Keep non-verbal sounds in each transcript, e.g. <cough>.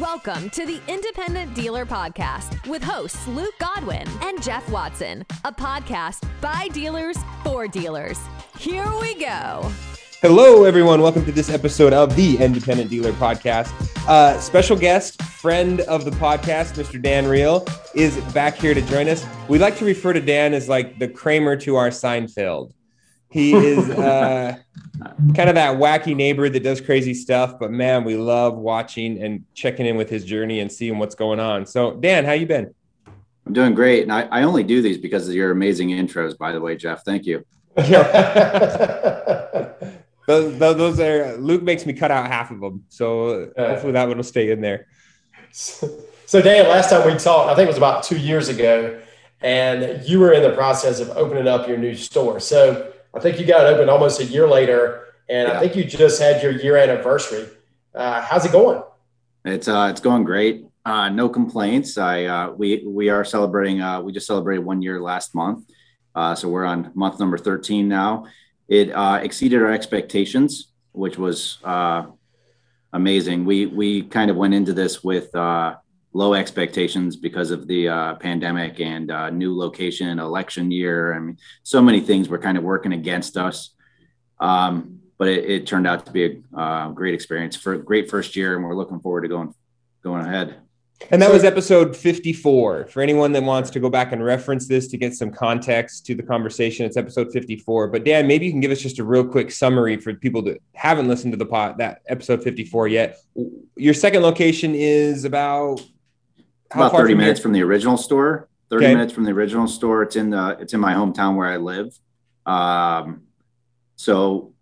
Welcome to the Independent Dealer Podcast with hosts Luke Godwin and Jeff Watson, a podcast by dealers for dealers. Here we go. Hello, everyone. Welcome to this episode of the Independent Dealer Podcast. Uh, special guest, friend of the podcast, Mr. Dan Reel, is back here to join us. We like to refer to Dan as like the Kramer to our Seinfeld. He is uh, kind of that wacky neighbor that does crazy stuff, but man, we love watching and checking in with his journey and seeing what's going on. So, Dan, how you been? I'm doing great, and I, I only do these because of your amazing intros. By the way, Jeff, thank you. <laughs> those, those are Luke makes me cut out half of them, so hopefully that one will stay in there. <laughs> So, Dan, last time we talked, I think it was about two years ago, and you were in the process of opening up your new store. So, I think you got it open almost a year later, and yeah. I think you just had your year anniversary. Uh, how's it going? It's uh, it's going great. Uh, no complaints. I uh, we we are celebrating. Uh, we just celebrated one year last month, uh, so we're on month number thirteen now. It uh, exceeded our expectations, which was uh, amazing. We we kind of went into this with uh, low expectations because of the uh, pandemic and uh, new location, election year. I mean, so many things were kind of working against us. Um, but it, it, turned out to be a uh, great experience for a great first year, and we're looking forward to going going ahead. And that was episode 54. For anyone that wants to go back and reference this to get some context to the conversation, it's episode 54. But Dan, maybe you can give us just a real quick summary for people that haven't listened to the pot that episode 54 yet. Your second location is about how about 30 minutes here? from the original store 30 okay. minutes from the original store it's in the it's in my hometown where i live um, so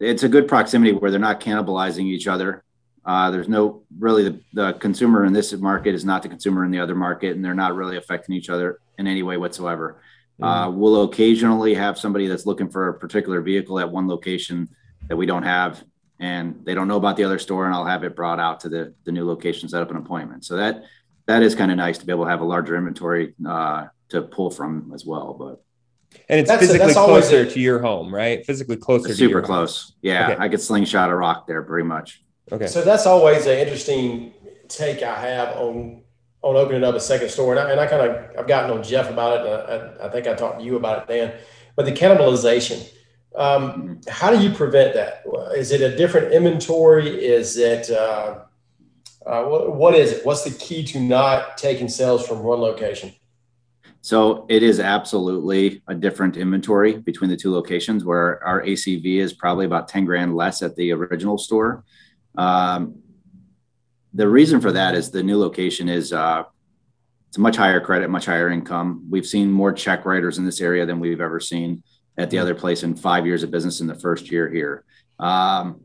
it's a good proximity where they're not cannibalizing each other uh, there's no really the, the, consumer in this market is not the consumer in the other market and they're not really affecting each other in any way whatsoever mm-hmm. uh, we'll occasionally have somebody that's looking for a particular vehicle at one location that we don't have and they don't know about the other store and i'll have it brought out to the, the new location set up an appointment so that that is kind of nice to be able to have a larger inventory uh, to pull from as well. But and it's that's physically a, closer to your home, right? Physically closer. Super close. Home. Yeah, okay. I could slingshot a rock there pretty much. Okay. So that's always an interesting take I have on on opening up a second store, and I, and I kind of I've gotten on Jeff about it. I, I, think I talked to you about it, Dan. But the cannibalization. Um, mm-hmm. How do you prevent that? Is it a different inventory? Is it uh, uh, what, is it? What's the key to not taking sales from one location? So it is absolutely a different inventory between the two locations where our ACV is probably about 10 grand less at the original store. Um, the reason for that is the new location is uh, it's much higher credit, much higher income. We've seen more check writers in this area than we've ever seen at the other place in five years of business in the first year here. Um,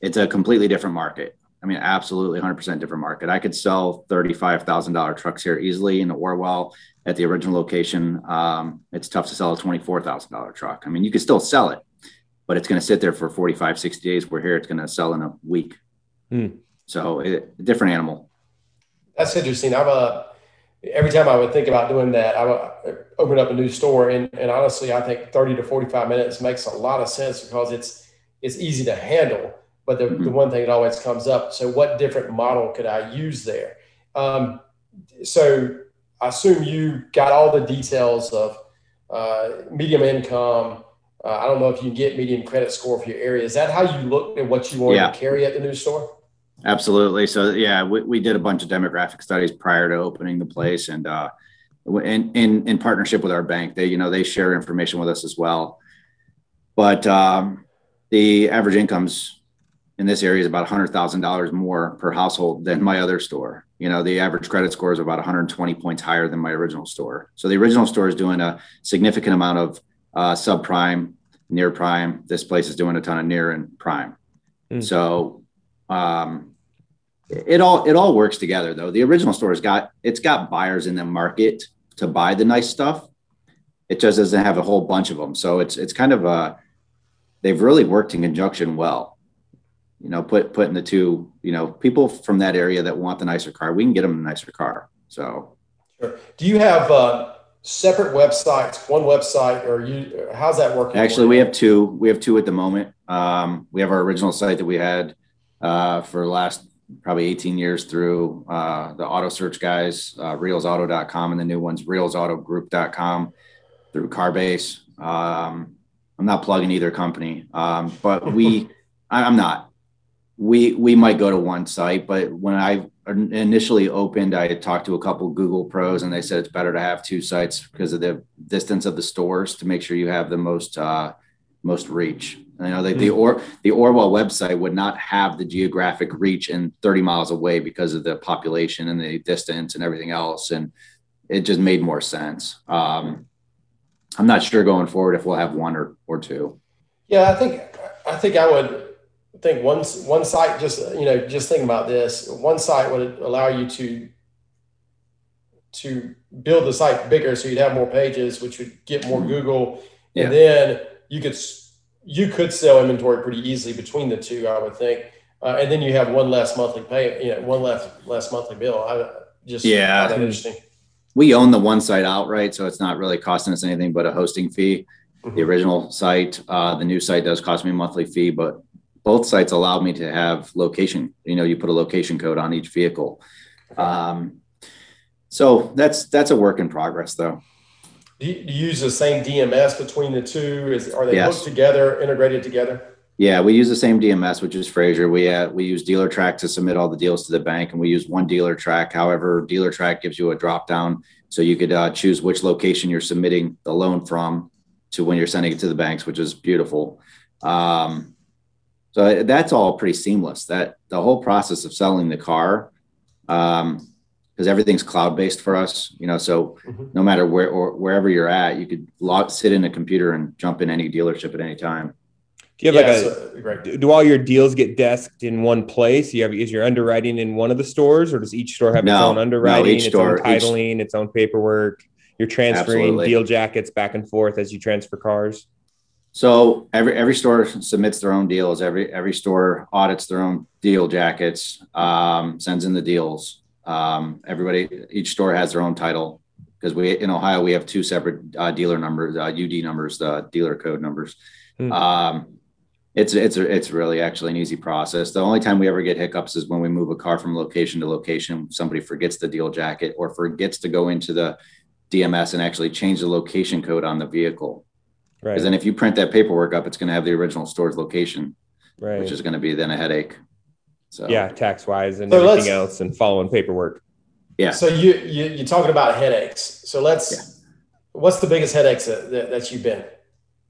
it's a completely different market. I mean, absolutely 100% different market. I could sell $35,000 trucks here easily in Orwell at the original location. Um, it's tough to sell a $24,000 truck. I mean, you could still sell it, but it's going to sit there for 45, 60 days. We're here, it's going to sell in a week. Hmm. So, it, different animal. That's interesting. I've uh, every time I would think about doing that, I would open up a new store, and, and honestly, I think 30 to 45 minutes makes a lot of sense because it's it's easy to handle but the, mm-hmm. the one thing that always comes up so what different model could i use there? Um, so i assume you got all the details of uh, medium income. Uh, i don't know if you can get medium credit score for your area. Is that how you looked at what you wanted yeah. to carry at the new store? Absolutely. So yeah we, we did a bunch of demographic studies prior to opening the place and uh, in, in in partnership with our bank they you know they share information with us as well. But um, the average incomes in this area is about $100,000 more per household than my other store. You know, the average credit score is about 120 points higher than my original store. So the original store is doing a significant amount of uh, subprime, near prime. This place is doing a ton of near and prime. Mm. So um, it all it all works together though. The original store has got it's got buyers in the market to buy the nice stuff. It just doesn't have a whole bunch of them. So it's it's kind of a they've really worked in conjunction well you know, put putting the two, you know, people from that area that want the nicer car, we can get them a nicer car. So, sure. Do you have uh, separate websites, one website, or you? How's that working? Actually, we have two. We have two at the moment. Um, we have our original site that we had uh, for last probably 18 years through uh, the auto search guys, uh, reelsauto.com, and the new ones, reelsautogroup.com through Carbase. Um, I'm not plugging either company, um, but we, <laughs> I, I'm not. We we might go to one site, but when I initially opened, I had talked to a couple Google pros, and they said it's better to have two sites because of the distance of the stores to make sure you have the most uh, most reach. You know, the, the hmm. or the Orwell website would not have the geographic reach in 30 miles away because of the population and the distance and everything else, and it just made more sense. Um, I'm not sure going forward if we'll have one or or two. Yeah, I think I think I would think one one site just you know just thinking about this one site would allow you to to build the site bigger so you'd have more pages which would get more google. Yeah. and then you could you could sell inventory pretty easily between the two i would think. Uh, and then you have one less monthly pay you know one less less monthly bill. I just yeah. interesting. We own the one site outright so it's not really costing us anything but a hosting fee. Mm-hmm. the original site uh, the new site does cost me a monthly fee but both sites allow me to have location. You know, you put a location code on each vehicle. Um, so that's that's a work in progress, though. Do you, do you use the same DMS between the two? Is are they yes. hooked together, integrated together? Yeah, we use the same DMS, which is Frazer. We uh, we use Dealertrack to submit all the deals to the bank, and we use one Dealertrack. However, Dealertrack gives you a drop down, so you could uh, choose which location you're submitting the loan from to when you're sending it to the banks, which is beautiful. Um, so that's all pretty seamless. That the whole process of selling the car, um, because everything's cloud based for us, you know. So mm-hmm. no matter where or wherever you're at, you could log, sit in a computer and jump in any dealership at any time. Do you have yeah, like a? So, do all your deals get desked in one place? You have is your underwriting in one of the stores, or does each store have no, its own underwriting, no, its store, own titling, each, its own paperwork? You're transferring absolutely. deal jackets back and forth as you transfer cars. So every every store submits their own deals. Every every store audits their own deal jackets, um, sends in the deals. Um, everybody, each store has their own title because we in Ohio we have two separate uh, dealer numbers, uh, UD numbers, the uh, dealer code numbers. Hmm. Um, it's it's it's really actually an easy process. The only time we ever get hiccups is when we move a car from location to location. Somebody forgets the deal jacket or forgets to go into the DMS and actually change the location code on the vehicle. Right. Because then if you print that paperwork up, it's going to have the original store's location, right. which is going to be then a headache. So yeah, tax wise and so everything else, and following paperwork. Yeah. So you, you you're talking about headaches. So let's. Yeah. What's the biggest headaches that, that, that you've been?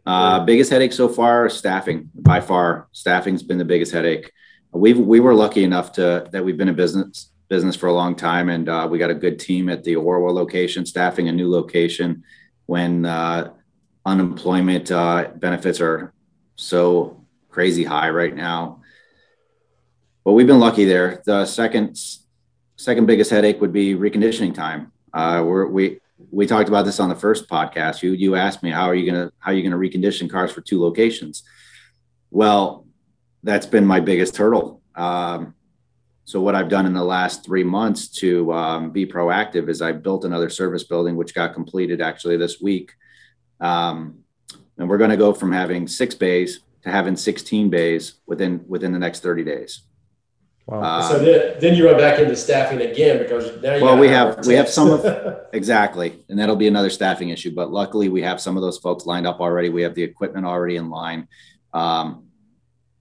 Uh, biggest headache so far staffing by far. Staffing's been the biggest headache. We've we were lucky enough to that we've been in business business for a long time, and uh, we got a good team at the Orwell location, staffing a new location when. Uh, unemployment uh, benefits are so crazy high right now. But we've been lucky there. The second second biggest headache would be reconditioning time. Uh, we we talked about this on the first podcast. You you asked me how are you gonna how are you gonna recondition cars for two locations? Well, that's been my biggest hurdle. Um, so what I've done in the last three months to um, be proactive is I built another service building, which got completed actually this week. Um, and we're going to go from having six bays to having 16 bays within within the next 30 days. Wow. Uh, so then, then you run back into staffing again because now you well we have we have some of <laughs> exactly. And that'll be another staffing issue but luckily we have some of those folks lined up already. We have the equipment already in line. Um,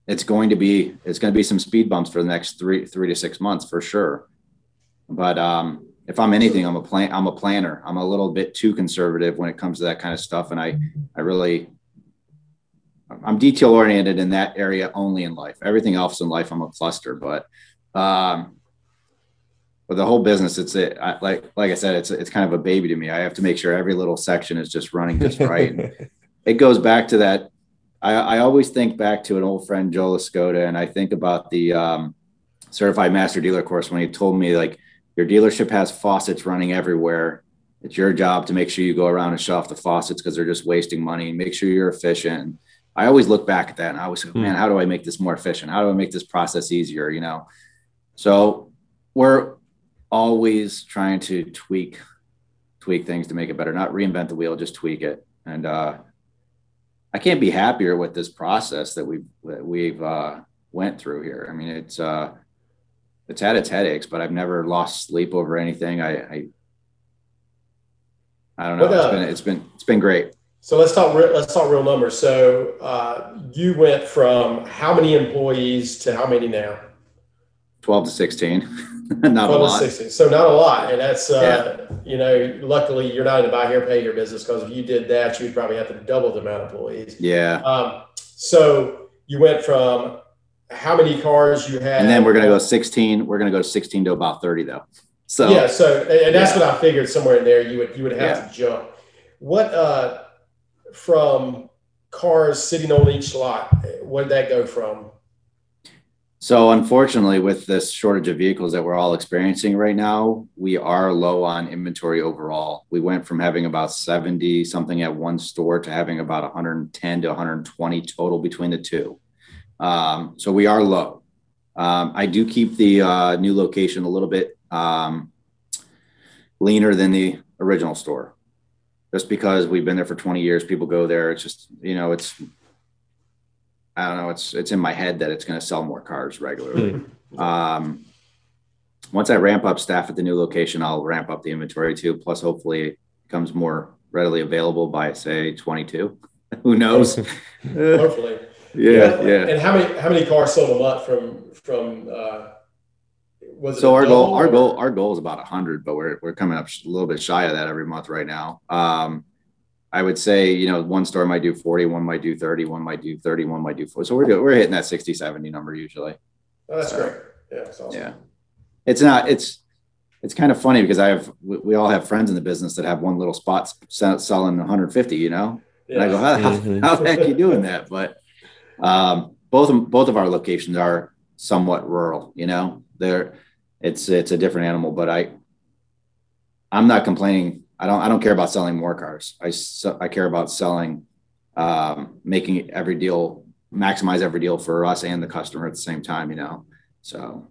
it's going to be it's going to be some speed bumps for the next three three to six months for sure. But um, if I'm anything, I'm a plan. I'm a planner. I'm a little bit too conservative when it comes to that kind of stuff, and I, I really, I'm detail oriented in that area only in life. Everything else in life, I'm a cluster. But, um, but the whole business, it's it. I, like like I said, it's it's kind of a baby to me. I have to make sure every little section is just running just right. <laughs> it goes back to that. I, I always think back to an old friend Joe Lascota, and I think about the um, certified master dealer course when he told me like your dealership has faucets running everywhere. It's your job to make sure you go around and shut off the faucets because they're just wasting money. Make sure you're efficient. I always look back at that and I always say, man, hmm. how do I make this more efficient? How do I make this process easier? You know, so we're always trying to tweak, tweak things to make it better, not reinvent the wheel, just tweak it. And uh, I can't be happier with this process that we've that we've uh, went through here. I mean, it's uh, it's had its headaches, but I've never lost sleep over anything. I, I, I don't know. What, uh, it's been, it's been, it's been great. So let's talk. Let's talk real numbers. So uh, you went from how many employees to how many now? Twelve to sixteen. <laughs> not 12 a lot. To 16. So not a lot, and that's uh, yeah. you know, luckily you're not in the buy here, pay your business because if you did that, you'd probably have to double the amount of employees. Yeah. Um, so you went from how many cars you had, and then we're gonna go sixteen. We're gonna go sixteen to about thirty though. So yeah. So and that's yeah. what I figured somewhere in there you would you would have yeah. to jump. What uh from cars sitting on each lot? What did that go from? So, unfortunately, with this shortage of vehicles that we're all experiencing right now, we are low on inventory overall. We went from having about 70 something at one store to having about 110 to 120 total between the two. Um, so, we are low. Um, I do keep the uh, new location a little bit um, leaner than the original store. Just because we've been there for 20 years people go there it's just you know it's i don't know it's it's in my head that it's going to sell more cars regularly. Mm-hmm. um, once i ramp up staff at the new location i'll ramp up the inventory too plus hopefully it becomes more readily available by say 22 <laughs> who knows? Hopefully yeah, yeah and how many how many cars sold a month from from uh was so our goal, our goal, our goal is about hundred, but we're, we're coming up a little bit shy of that every month right now. Um, I would say, you know, one store might do 40, one might do 30, one might do 30, one might do 40. So we're, we're hitting that 60, 70 number usually. Oh, that's so, great. Yeah. Awesome. Yeah. It's not, it's, it's kind of funny because I have, we, we, all have friends in the business that have one little spot selling 150, you know, yeah. and I go, how, mm-hmm. how, how the heck are you doing that? But, um, both, both of our locations are somewhat rural, you know, they're, it's it's a different animal. But I I'm not complaining. I don't I don't care about selling more cars. I I care about selling, um, making every deal maximize every deal for us and the customer at the same time. You know, so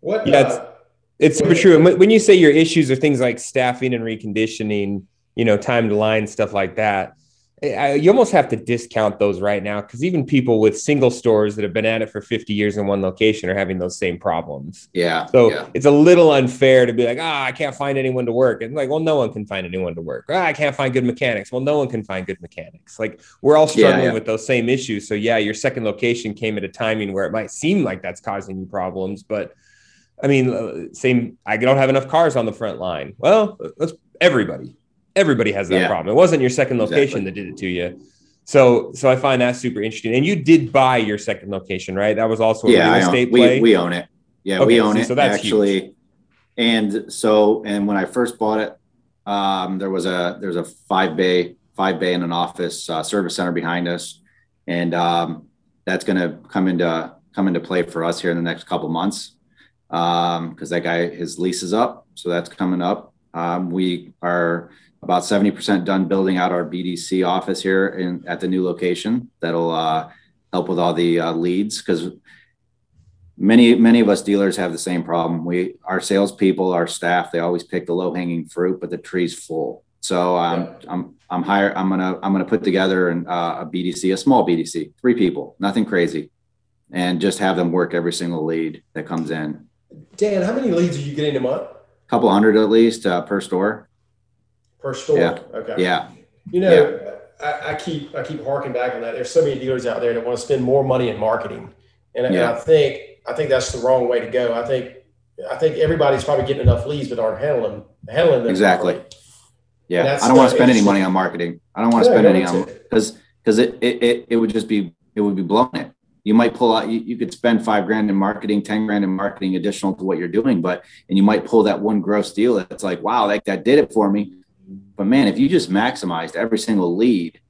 what? Yeah, uh, it's, it's true. When you say your issues are things like staffing and reconditioning, you know, time to line stuff like that you almost have to discount those right now because even people with single stores that have been at it for 50 years in one location are having those same problems. Yeah. So yeah. it's a little unfair to be like, ah, oh, I can't find anyone to work. And like, well, no one can find anyone to work. Ah, I can't find good mechanics. Well, no one can find good mechanics. Like we're all struggling yeah, yeah. with those same issues. So yeah, your second location came at a timing where it might seem like that's causing you problems, but I mean, uh, same. I don't have enough cars on the front line. Well, let's everybody Everybody has that yeah. problem. It wasn't your second location exactly. that did it to you. So, so I find that super interesting. And you did buy your second location, right? That was also a yeah, real estate we, play. We own it. Yeah, okay, we own so, it. So that's actually. Huge. And so, and when I first bought it, um, there was a there's a five bay five bay and an office uh, service center behind us, and um, that's going to come into come into play for us here in the next couple months because um, that guy his lease is up, so that's coming up. Um, we are about 70% done building out our BDC office here in, at the new location. That'll uh, help with all the uh, leads because many many of us dealers have the same problem. We our salespeople, our staff, they always pick the low hanging fruit, but the tree's full. So um, yeah. I'm I'm hire I'm gonna I'm gonna put together an, uh, a BDC, a small BDC, three people, nothing crazy, and just have them work every single lead that comes in. Dan, how many leads are you getting a month? A couple hundred at least uh, per store per store. Yeah. Okay. Yeah. You know, yeah. I, I, keep I keep harking back on that. There's so many dealers out there that want to spend more money in marketing, and, yeah. and I think I think that's the wrong way to go. I think I think everybody's probably getting enough leads, but aren't handling handling them exactly. Yeah, I don't want to spend any money on marketing. I don't want to spend any on because because it, it it it would just be it would be blowing it. You might pull out you, you could spend five grand in marketing, ten grand in marketing additional to what you're doing, but and you might pull that one gross deal that's like, wow, like that did it for me. But man, if you just maximized every single lead,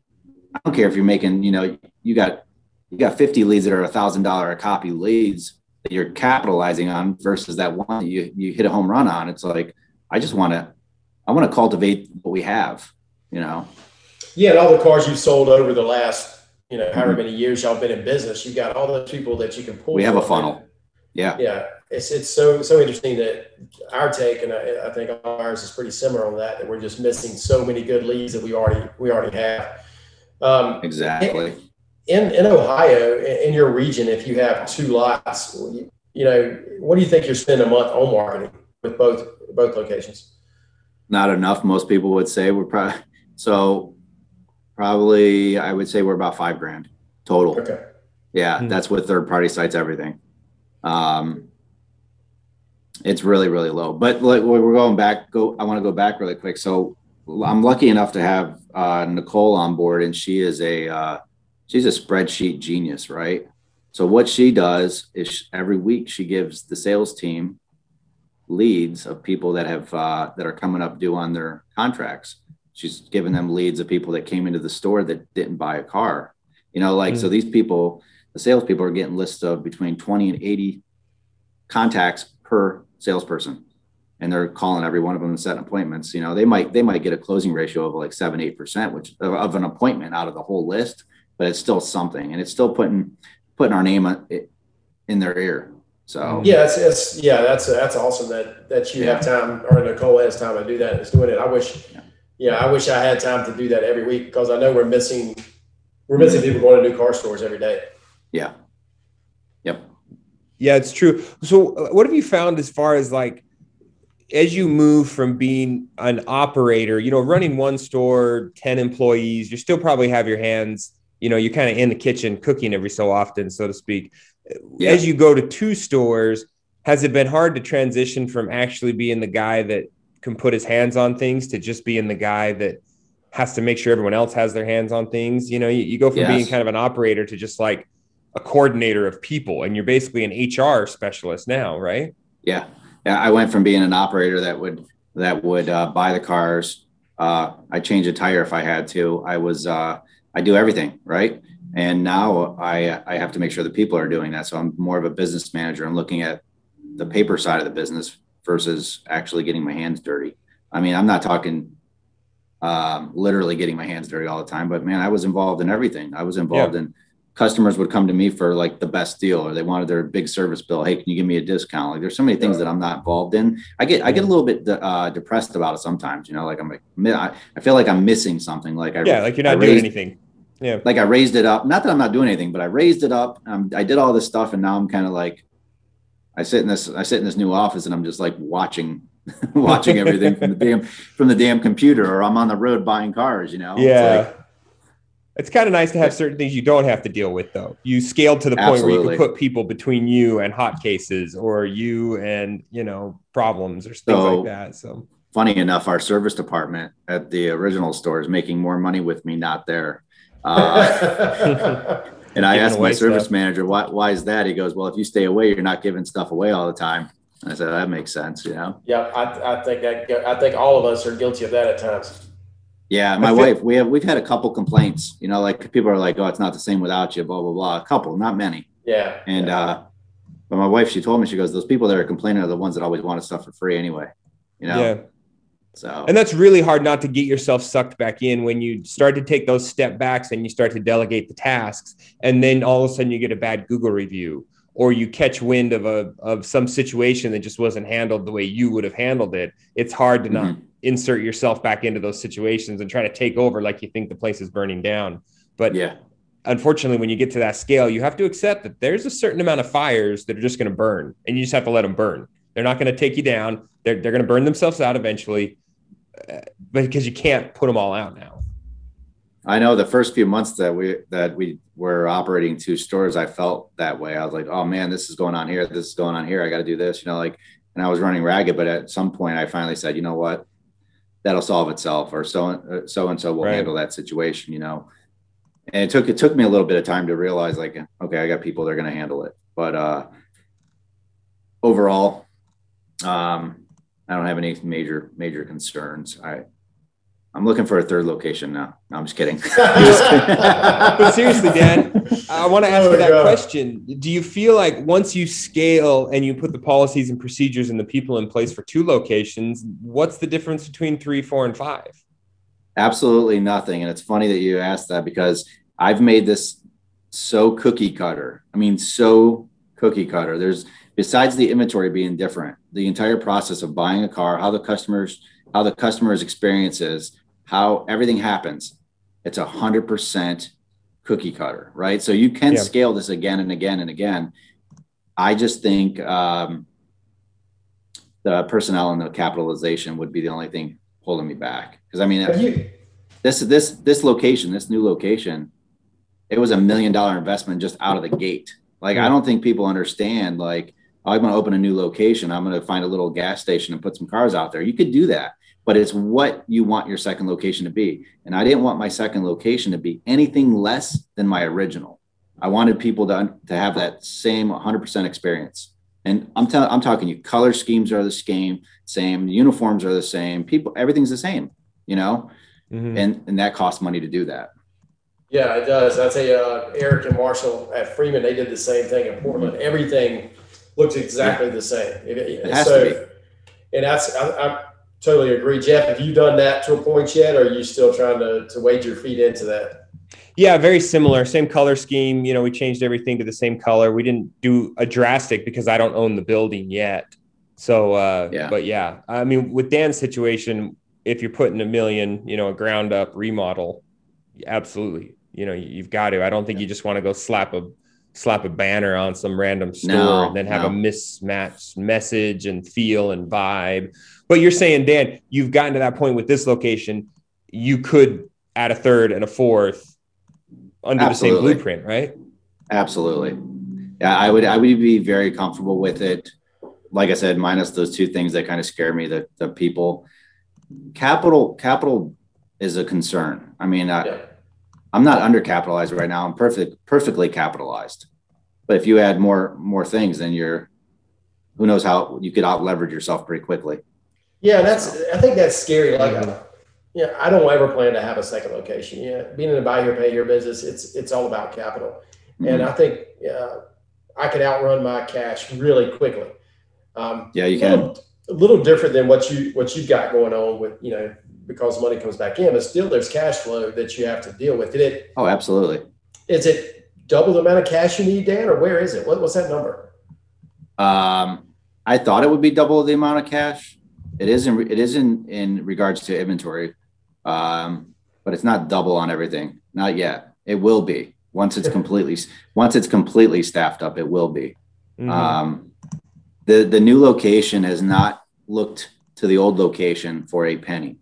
I don't care if you're making, you know, you got you got 50 leads that are a thousand dollar a copy leads that you're capitalizing on versus that one that you you hit a home run on. It's like I just want to I want to cultivate what we have, you know. Yeah, and all the cars you've sold over the last, you know, however mm-hmm. many years y'all been in business, you got all those people that you can pull. We have a funnel. Yeah. Yeah. It's, it's so, so interesting that our take, and I, I think ours is pretty similar on that, that we're just missing so many good leads that we already, we already have. Um, exactly. In, in Ohio, in your region, if you have two lots, you, you know, what do you think you're spending a month on marketing with both both locations? Not enough. Most people would say we're probably so probably I would say we're about five grand total. Okay. Yeah, mm-hmm. that's with third party sites, everything. Um, it's really really low. But like we're going back. Go. I want to go back really quick. So I'm lucky enough to have uh, Nicole on board, and she is a uh, she's a spreadsheet genius, right? So what she does is every week she gives the sales team leads of people that have uh, that are coming up due on their contracts. She's giving them leads of people that came into the store that didn't buy a car. You know, like mm-hmm. so mm. these people, the salespeople are getting lists of between 20 and 80 contacts per salesperson. And they're calling every one of them and setting appointments. You know, they might they might get a closing ratio of like seven, eight percent, which of, of an appointment out of the whole list, but it's still something. And it's still putting putting our name in their ear. So mm-hmm. yeah, it's, it's yeah, that's that's awesome that that you yeah. have time or Nicole has time to do that and is doing it. I wish, yeah. yeah, I wish I had time to do that every week because I know we're missing we're missing mm-hmm. people going to new car stores every day. Yeah. Yeah, it's true. So uh, what have you found as far as like as you move from being an operator, you know, running one store, 10 employees, you still probably have your hands you know you're kind of in the kitchen cooking every so often so to speak yeah. as you go to two stores has it been hard to transition from actually being the guy that can put his hands on things to just being the guy that has to make sure everyone else has their hands on things you know you, you go from yes. being kind of an operator to just like a coordinator of people and you're basically an hr specialist now right yeah yeah i went from being an operator that would that would uh, buy the cars uh, i change a tire if i had to i was uh, I do everything right. And now I I have to make sure the people are doing that. So I'm more of a business manager. I'm looking at the paper side of the business versus actually getting my hands dirty. I mean, I'm not talking um, literally getting my hands dirty all the time, but man, I was involved in everything. I was involved yeah. in customers would come to me for like the best deal or they wanted their big service bill. Hey, can you give me a discount? Like there's so many things that I'm not involved in. I get, I get a little bit uh, depressed about it sometimes, you know, like I'm like, I feel like I'm missing something. Like I, yeah, like you're not raised, doing anything. Yeah. Like I raised it up. Not that I'm not doing anything, but I raised it up. Um, I did all this stuff, and now I'm kind of like, I sit in this. I sit in this new office, and I'm just like watching, <laughs> watching everything from the <laughs> damn from the damn computer, or I'm on the road buying cars. You know. Yeah. It's, kind of nice to have certain things you don't have to deal with, though. You scaled to the point Absolutely. where you can put people between you and hot cases, or you and you know problems, or things so, like that. So funny enough, our service department at the original store is making more money with me not there uh, <laughs> and I asked my service stuff. manager, why, why is that? He goes, well, if you stay away, you're not giving stuff away all the time. I said, that makes sense, you know? Yeah. I, I think that, I think all of us are guilty of that at times. Yeah. My wife, we have, we've had a couple complaints, you know, like people are like, oh, it's not the same without you, blah, blah, blah. A couple, not many. Yeah. And, yeah. uh, but my wife, she told me, she goes, those people that are complaining are the ones that always wanted stuff for free anyway, you know? Yeah. So, and that's really hard not to get yourself sucked back in when you start to take those step backs and you start to delegate the tasks, and then all of a sudden you get a bad Google review or you catch wind of a of some situation that just wasn't handled the way you would have handled it. It's hard to mm-hmm. not insert yourself back into those situations and try to take over like you think the place is burning down. But yeah, unfortunately, when you get to that scale, you have to accept that there's a certain amount of fires that are just going to burn, and you just have to let them burn. They're not going to take you down. They're, they're going to burn themselves out eventually uh, because you can't put them all out now. I know the first few months that we that we were operating two stores, I felt that way. I was like, oh man, this is going on here. This is going on here. I got to do this, you know, like, and I was running ragged. But at some point, I finally said, you know what, that'll solve itself, or so so and so will right. handle that situation, you know. And it took it took me a little bit of time to realize, like, okay, I got people that are going to handle it. But uh, overall, um, I don't have any major major concerns. I I'm looking for a third location now. No, I'm just kidding. <laughs> <laughs> but seriously, Dan, I want to oh ask oh you that God. question. Do you feel like once you scale and you put the policies and procedures and the people in place for two locations, what's the difference between three, four, and five? Absolutely nothing. And it's funny that you asked that because I've made this so cookie cutter. I mean, so cookie cutter. There's besides the inventory being different, the entire process of buying a car, how the customers, how the customer's experience is, how everything happens, it's a hundred percent cookie cutter, right? So you can yeah. scale this again and again and again. I just think um, the personnel and the capitalization would be the only thing holding me back. Because I mean, you, this this this location, this new location, it was a million dollar investment just out of the gate. Like I don't think people understand. Like I'm going to open a new location. I'm going to find a little gas station and put some cars out there. You could do that, but it's what you want your second location to be. And I didn't want my second location to be anything less than my original. I wanted people to, to have that same 100% experience. And I'm telling, I'm talking you, color schemes are the same, same uniforms are the same. People, everything's the same, you know, mm-hmm. and and that costs money to do that. Yeah, it does. I tell you, uh, Eric and Marshall at Freeman, they did the same thing in Portland. Everything looks exactly yeah. the same. It, it has so, to be. And that's, I, I, totally agree. Jeff, have you done that to a point yet, or are you still trying to, to wade your feet into that? Yeah, very similar. Same color scheme. You know, we changed everything to the same color. We didn't do a drastic because I don't own the building yet. So, uh, yeah. but yeah, I mean, with Dan's situation, if you're putting a million, you know, a ground up remodel, absolutely you know you've got to i don't think you just want to go slap a slap a banner on some random store no, and then have no. a mismatched message and feel and vibe but you're saying dan you've gotten to that point with this location you could add a third and a fourth under absolutely. the same blueprint right absolutely yeah i would i would be very comfortable with it like i said minus those two things that kind of scare me the, the people capital capital is a concern i mean yeah. I, I'm not undercapitalized right now. I'm perfect, perfectly capitalized. But if you add more more things, then you're who knows how you could out leverage yourself pretty quickly. Yeah, that's I think that's scary. Like, mm-hmm. yeah, I don't ever plan to have a second location. Yeah, being in a buy here, pay here business, it's it's all about capital, mm-hmm. and I think uh, I could outrun my cash really quickly. Um, yeah, you can. A little, a little different than what you what you've got going on with you know because money comes back in, but still there's cash flow that you have to deal with. Did it? Oh, absolutely. Is it double the amount of cash you need, Dan, or where is it? What, what's that number? Um, I thought it would be double the amount of cash. It is in it is in in regards to inventory, um, but it's not double on everything. Not yet. It will be once it's <laughs> completely once it's completely staffed up. It will be. Mm-hmm. Um, the the new location has not looked to the old location for a penny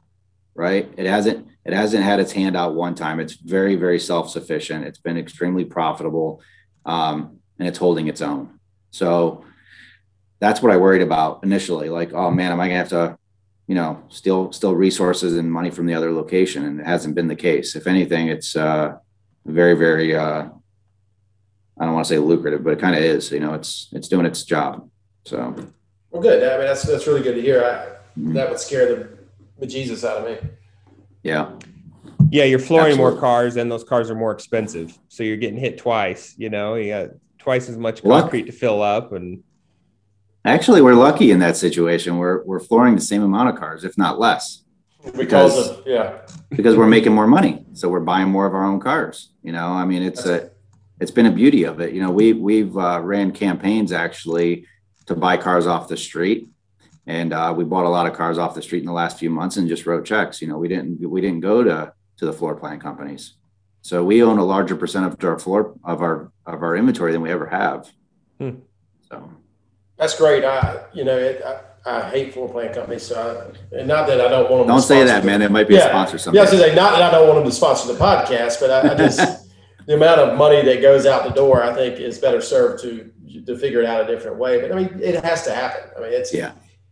right? It hasn't it hasn't had its hand out one time. It's very very self sufficient. It's been extremely profitable, um, and it's holding its own. So that's what I worried about initially. Like, oh man, am I gonna have to, you know, steal steal resources and money from the other location? And it hasn't been the case. If anything, it's uh, very very. Uh, I don't want to say lucrative, but it kind of is. You know, it's it's doing its job. So. Well, good. I mean, that's that's really good to hear. I, mm-hmm. That would scare the bejesus out of me. Yeah. Yeah, you're flooring Absolutely. more cars, and those cars are more expensive. So you're getting hit twice. You know, you got twice as much concrete Luck. to fill up, and actually, we're lucky in that situation. We're we're flooring the same amount of cars, if not less, because, because of, yeah, because we're making more money, so we're buying more of our own cars. You know, I mean, it's That's a it. it's been a beauty of it. You know, we we've uh, ran campaigns actually to buy cars off the street and uh, we bought a lot of cars off the street in the last few months and just wrote checks. You know, we didn't we didn't go to to the floor plan companies, so we own a larger percent of our floor of our of our inventory than we ever have. Hmm. So that's great. I you know it, I, I hate floor plan companies, so I, and not that I don't want them. Don't say that, man. It might be yeah, a sponsor. Someday. Yeah, say not that I don't want them to sponsor the podcast, but I, I just <laughs> the amount of money that goes out the door, I think, is better served to to figure it out a different way. But I mean, it has to happen. I mean, it's yeah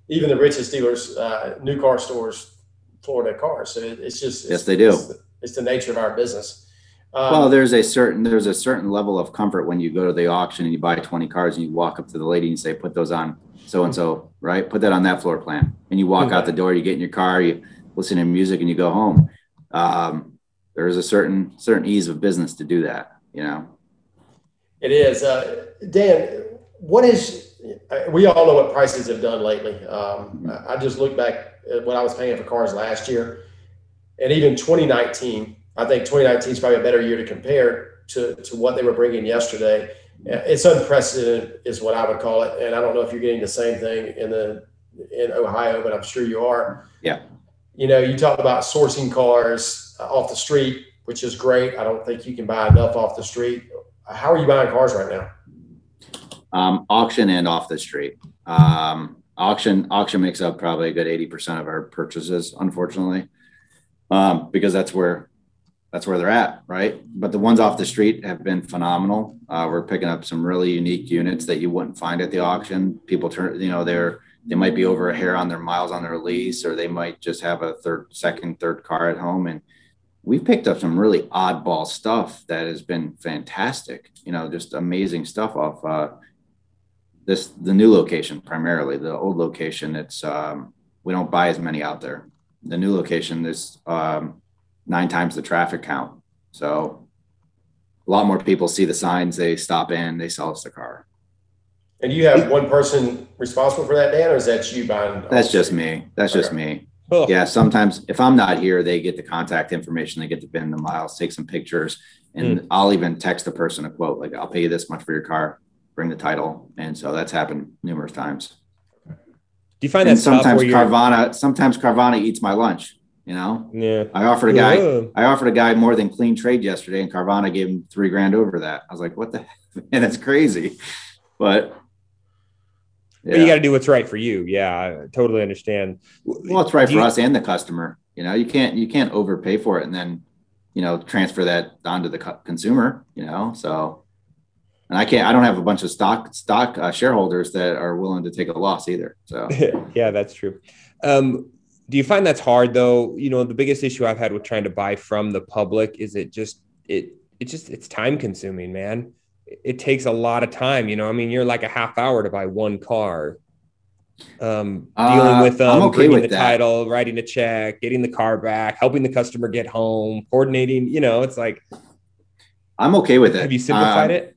even the richest dealers, uh, new car stores, floor their cars. So it, it's just yes, they do. It's the, it's the, nature of our business. Um, well, there's a certain there's a certain level of comfort when you go to the auction and you buy 20 cars and you walk up to the lady and say, "Put those on so and so, right? Put that on that floor plan." And you walk mm-hmm. out the door, you get in your car, you listen to music, and you go home. Um, there's a certain certain ease of business to do that, you know. It is, uh, Dan. What is Uh, we all know what prices have done lately. Um, I just look back at what I was paying for cars last year, and even 2019. I think 2019 is probably a better year to compare to, to what they were bringing yesterday. Uh, it's unprecedented, is what I would call it. And I don't know if you're getting the same thing in the in Ohio, but I'm sure you are. Yeah. You know, you talk about sourcing cars uh, off the street, which is great. I don't think you can buy enough off the street. How are you buying cars right now? Um, auction and off the street. Um, auction auction makes up probably a good 80% of our purchases, unfortunately. Um, because that's where that's where they're at, right? But the ones off the street have been phenomenal. Uh, we're picking up some really unique units that you wouldn't find at the auction. People turn, you know, they're they might be over a hair on their miles on their lease, or they might just have a third, second, third car at home. And we've picked up some really oddball stuff that has been fantastic. You know, just amazing stuff off uh, this the new location primarily. The old location, it's um, we don't buy as many out there. The new location, is um, nine times the traffic count. So a lot more people see the signs, they stop in, they sell us the car. And you have one person responsible for that, Dan, or is that you buying? That's just me. That's okay. just me. Oh. Yeah. Sometimes if I'm not here, they get the contact information, they get to bin the miles, take some pictures, and mm. I'll even text the person a quote like, I'll pay you this much for your car, bring the title. And so that's happened numerous times. Do you find and that sometimes Carvana, sometimes Carvana eats my lunch? You know, yeah. I offered a guy, yeah. I offered a guy more than clean trade yesterday, and Carvana gave him three grand over that. I was like, what the, <laughs> and it's crazy, but. Yeah. But you got to do what's right for you. Yeah, I totally understand. Well, it's right do for you, us and the customer. You know, you can't you can't overpay for it and then, you know, transfer that onto the consumer. You know, so and I can't. I don't have a bunch of stock stock uh, shareholders that are willing to take a loss either. So <laughs> yeah, that's true. Um, do you find that's hard though? You know, the biggest issue I've had with trying to buy from the public is it just it it just it's time consuming, man. It takes a lot of time. You know, I mean, you're like a half hour to buy one car. Um, dealing uh, with them, um, okay with the that. title, writing a check, getting the car back, helping the customer get home, coordinating. You know, it's like I'm okay with it. Have you simplified um, it?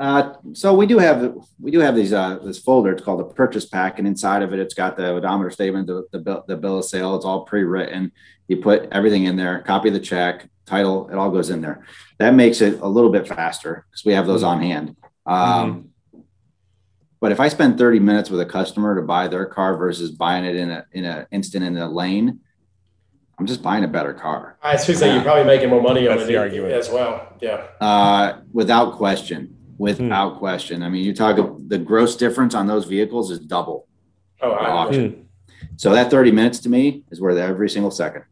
Uh, so we do have we do have these uh, this folder. It's called the purchase pack, and inside of it, it's got the odometer statement, the the bill, the bill of sale. It's all pre-written. You put everything in there, copy the check, title, it all goes in there. That makes it a little bit faster because we have those on hand. Um, mm-hmm. But if I spend 30 minutes with a customer to buy their car versus buying it in a in an instant in a lane, I'm just buying a better car. I was say you're probably making more money on it as well. Yeah. Uh, without question without hmm. question. I mean, you talk the gross difference on those vehicles is double. Oh, auction. Hmm. So that 30 minutes to me is worth every single second.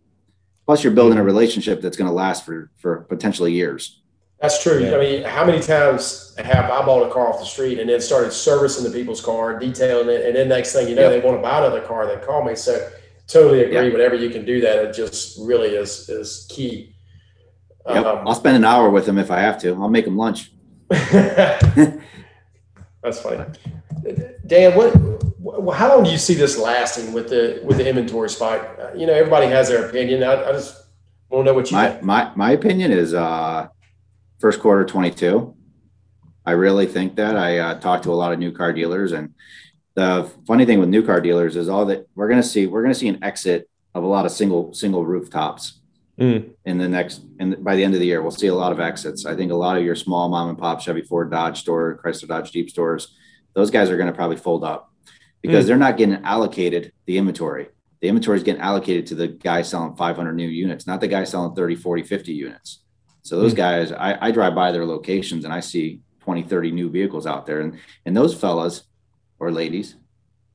Plus, you're building a hmm. relationship that's going to last for for potentially years. That's true. Yeah. I mean, how many times have I bought a car off the street and then started servicing the people's car, detailing it, and then next thing you know, yep. they want to buy another car. They call me. So totally agree. Yep. Whenever you can do that, it just really is is key. Yep. Um, I'll spend an hour with them if I have to. I'll make them lunch. <laughs> That's funny. Dan, what, how long do you see this lasting with the with the inventory spike? You know, everybody has their opinion. I, I just want to know what you my, think. My my opinion is uh, first quarter 22. I really think that. I uh, talked to a lot of new car dealers, and the funny thing with new car dealers is all that we're going to see. We're going to see an exit of a lot of single single rooftops Mm. In the next, and by the end of the year, we'll see a lot of exits. I think a lot of your small mom and pop Chevy Ford Dodge store, Chrysler Dodge Jeep stores, those guys are going to probably fold up because mm. they're not getting allocated the inventory. The inventory is getting allocated to the guy selling 500 new units, not the guy selling 30, 40, 50 units. So those mm. guys, I, I drive by their locations and I see 20, 30 new vehicles out there. And, and those fellas or ladies,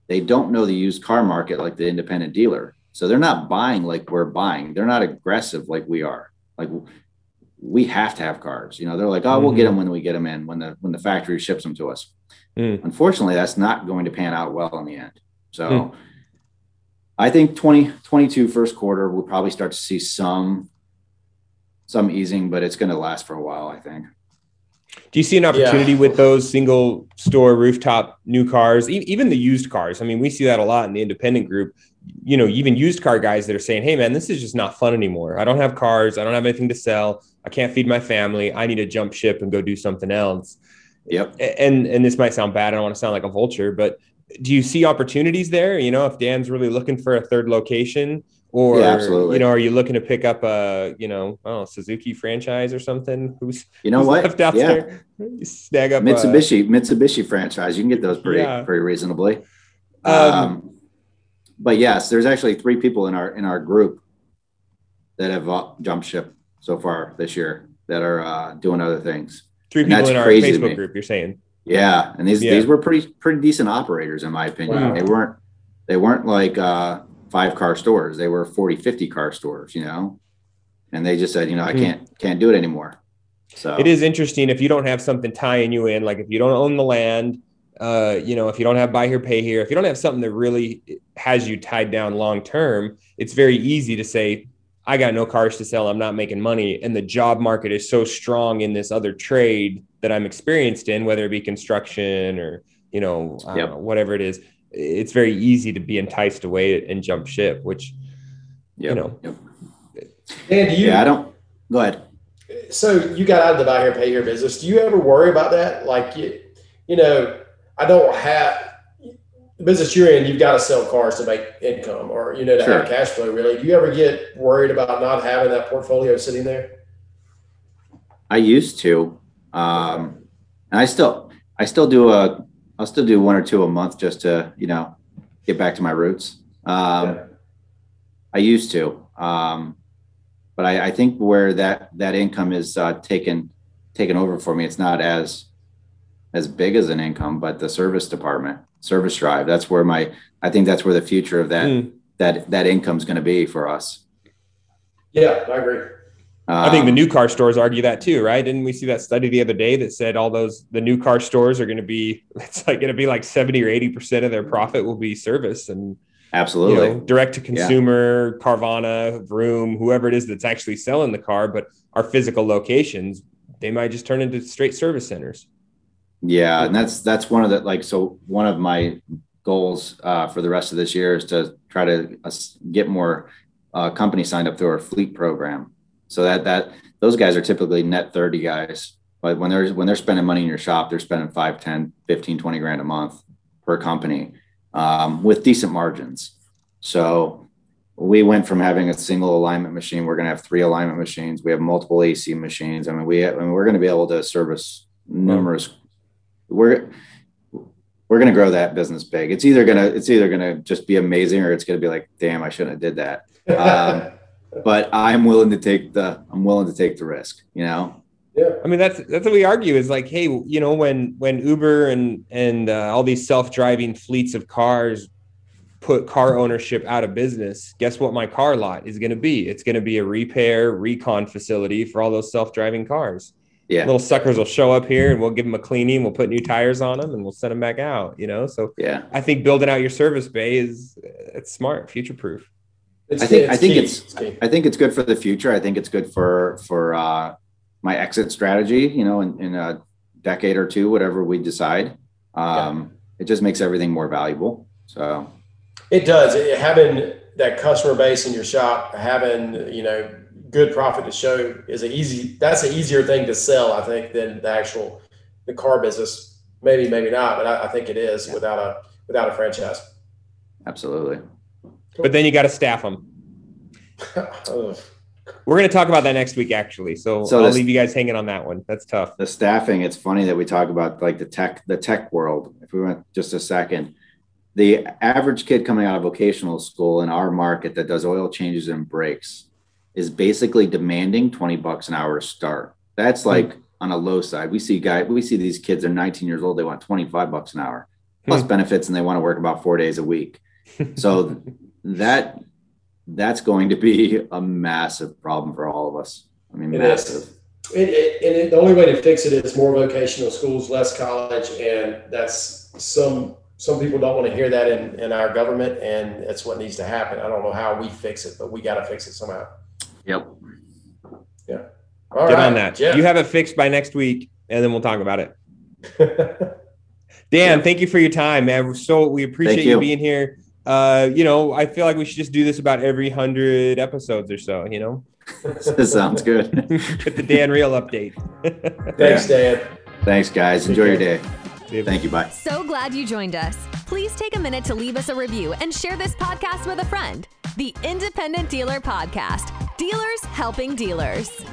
they don't know the used car market like the independent dealer. So they're not buying like we're buying. They're not aggressive like we are. Like we have to have cars. You know, they're like, oh, mm-hmm. we'll get them when we get them in when the when the factory ships them to us. Mm. Unfortunately, that's not going to pan out well in the end. So mm. I think 2022 first quarter we'll probably start to see some some easing, but it's going to last for a while, I think. Do you see an opportunity yeah. with those single store rooftop new cars, even the used cars? I mean, we see that a lot in the independent group you know, even used car guys that are saying, Hey man, this is just not fun anymore. I don't have cars. I don't have anything to sell. I can't feed my family. I need to jump ship and go do something else. Yep. And, and this might sound bad. I don't want to sound like a vulture, but do you see opportunities there? You know, if Dan's really looking for a third location or, yeah, you know, are you looking to pick up a, you know, oh, Suzuki franchise or something? Who's, you know who's what? Left out yeah. there? Snag up Mitsubishi, a, Mitsubishi franchise. You can get those pretty, yeah. pretty reasonably. Um, um but yes, there's actually three people in our in our group that have uh, jumped ship so far this year that are uh, doing other things. Three and people in our Facebook group. You're saying? Yeah, and these Yeah. these were pretty pretty decent operators in my opinion. Wow. They weren't they weren't like uh, five car stores. They were 40, 50 car stores, you know. And they just said, you know, I Hmm. can't can't do it anymore. So It is interesting if you don't have something tying you in, like if you don't own the land, uh, you know, if you don't have buy here, pay here, if you don't have something that really has you tied down long term, it's very easy to say, I got no cars to sell, I'm not making money. And the job market is so strong in this other trade that I'm experienced in, whether it be construction or, you know, I don't Yep. know, whatever it is. It's very easy to be enticed away and jump ship, which, Yep, you know. yep. Dan, do you? yeah, I don't. Go ahead. so you got out of the buy here, pay here business. Do you ever worry about that? Like you, you know, I don't have the business you're in. You've got to sell cars to make income, or you know, to have cash flow. Really, do you ever get worried about not having that portfolio sitting there? I used to, um, and I still I still do a I'll still do one or two a month just to you know get back to my roots. Um, Yeah. I used to, um, but I, I think where that that income is uh, taken taken over for me, it's not as as big as an income, but the service department, service drive. That's where my I think that's where the future of that Mm. that that income is going to be for us. Yeah, I agree. I think the Um, new car stores argue that too, right? Didn't we see that study the other day that said all those the new car stores are going to be <laughs> it's like going to be like 70 or 80% of their profit will be service and absolutely you know direct to consumer, Carvana, Vroom, whoever it is that's actually selling the car, but our physical locations, they might just turn into straight service centers. Yeah, and that's that's one of the like so one of my goals uh, for the rest of this year is to try to uh, get more uh, companies signed up through our fleet program. So that that those guys are typically net 30 guys, but when they're when they're spending money in your shop, they're spending 5, 10, 15, 20 grand a month per company um, with decent margins. So we went from having a single alignment machine, we're going to have three alignment machines. We have multiple AC machines. I mean, we I mean, we're going to be able to service numerous we're we're going to grow that business big. It's either going to it's either going to just be amazing or it's going to be like, damn, I shouldn't have did that. Um, <laughs> But I'm willing to take the I'm willing to take the risk. You know, yeah, I mean, that's that's what we argue is like, hey, you know, when when Uber and and uh, all these self-driving fleets of cars put car ownership out of business, guess what my car lot is going to be? It's going to be a repair recon facility for all those self-driving cars. Yeah, Little suckers will show up here and we'll give them a cleaning, we'll put new tires on them and we'll send them back out, you know? So yeah. I think building out your service bay is it's smart, future proof. I think- I think key. it's- key. I think it's good for the future. I think it's good for for uh, my exit strategy. You know, in, in a decade or two, whatever we decide. Um, It just makes everything more valuable. So It does. It- having that customer base in your shop, having you know good profit to show is an easy. That's an easier thing to sell, I think, than the actual the car business. Maybe, maybe not, but I, I think it is without a without a franchise. absolutely. But then you got to staff them. Ugh. <laughs> We're going to talk about that next week, actually. So, So I'll this- leave you guys hanging on that one. That's tough. the staffing it's funny that we talk about like the tech the tech world if we went just a second the average kid coming out of vocational school in our market that does oil changes and brakes is basically demanding 20 bucks an hour to start that's like on a low side we see guy we see these kids are 19 years old they want 25 bucks an hour plus Hmm. benefits and they want to work about four days a week so <laughs> that that's going to be a massive problem for all of us i mean It massive is. It, it, and it, the only way to fix it is more vocational schools, less college, and that's some some people don't want to hear that in, in our government, and that's what needs to happen. I don't know how we fix it, but we got to fix it somehow. Yep All Get right, on that. Jeff. You have it fixed by next week, and then we'll talk about it. <laughs> Dan, thank you for your time, man. We're so we appreciate you. you. being here. Uh, you know, I feel like we should just do this about every hundred episodes or so. You know, <laughs> sounds good <laughs> get the Dan Reel update. Thanks, Dan. Thanks, guys. Enjoy your day. Thank you. Bye. So glad you joined us. Please take a minute to leave us a review and share this podcast with a friend. The Independent Dealer Podcast Dealers Helping Dealers.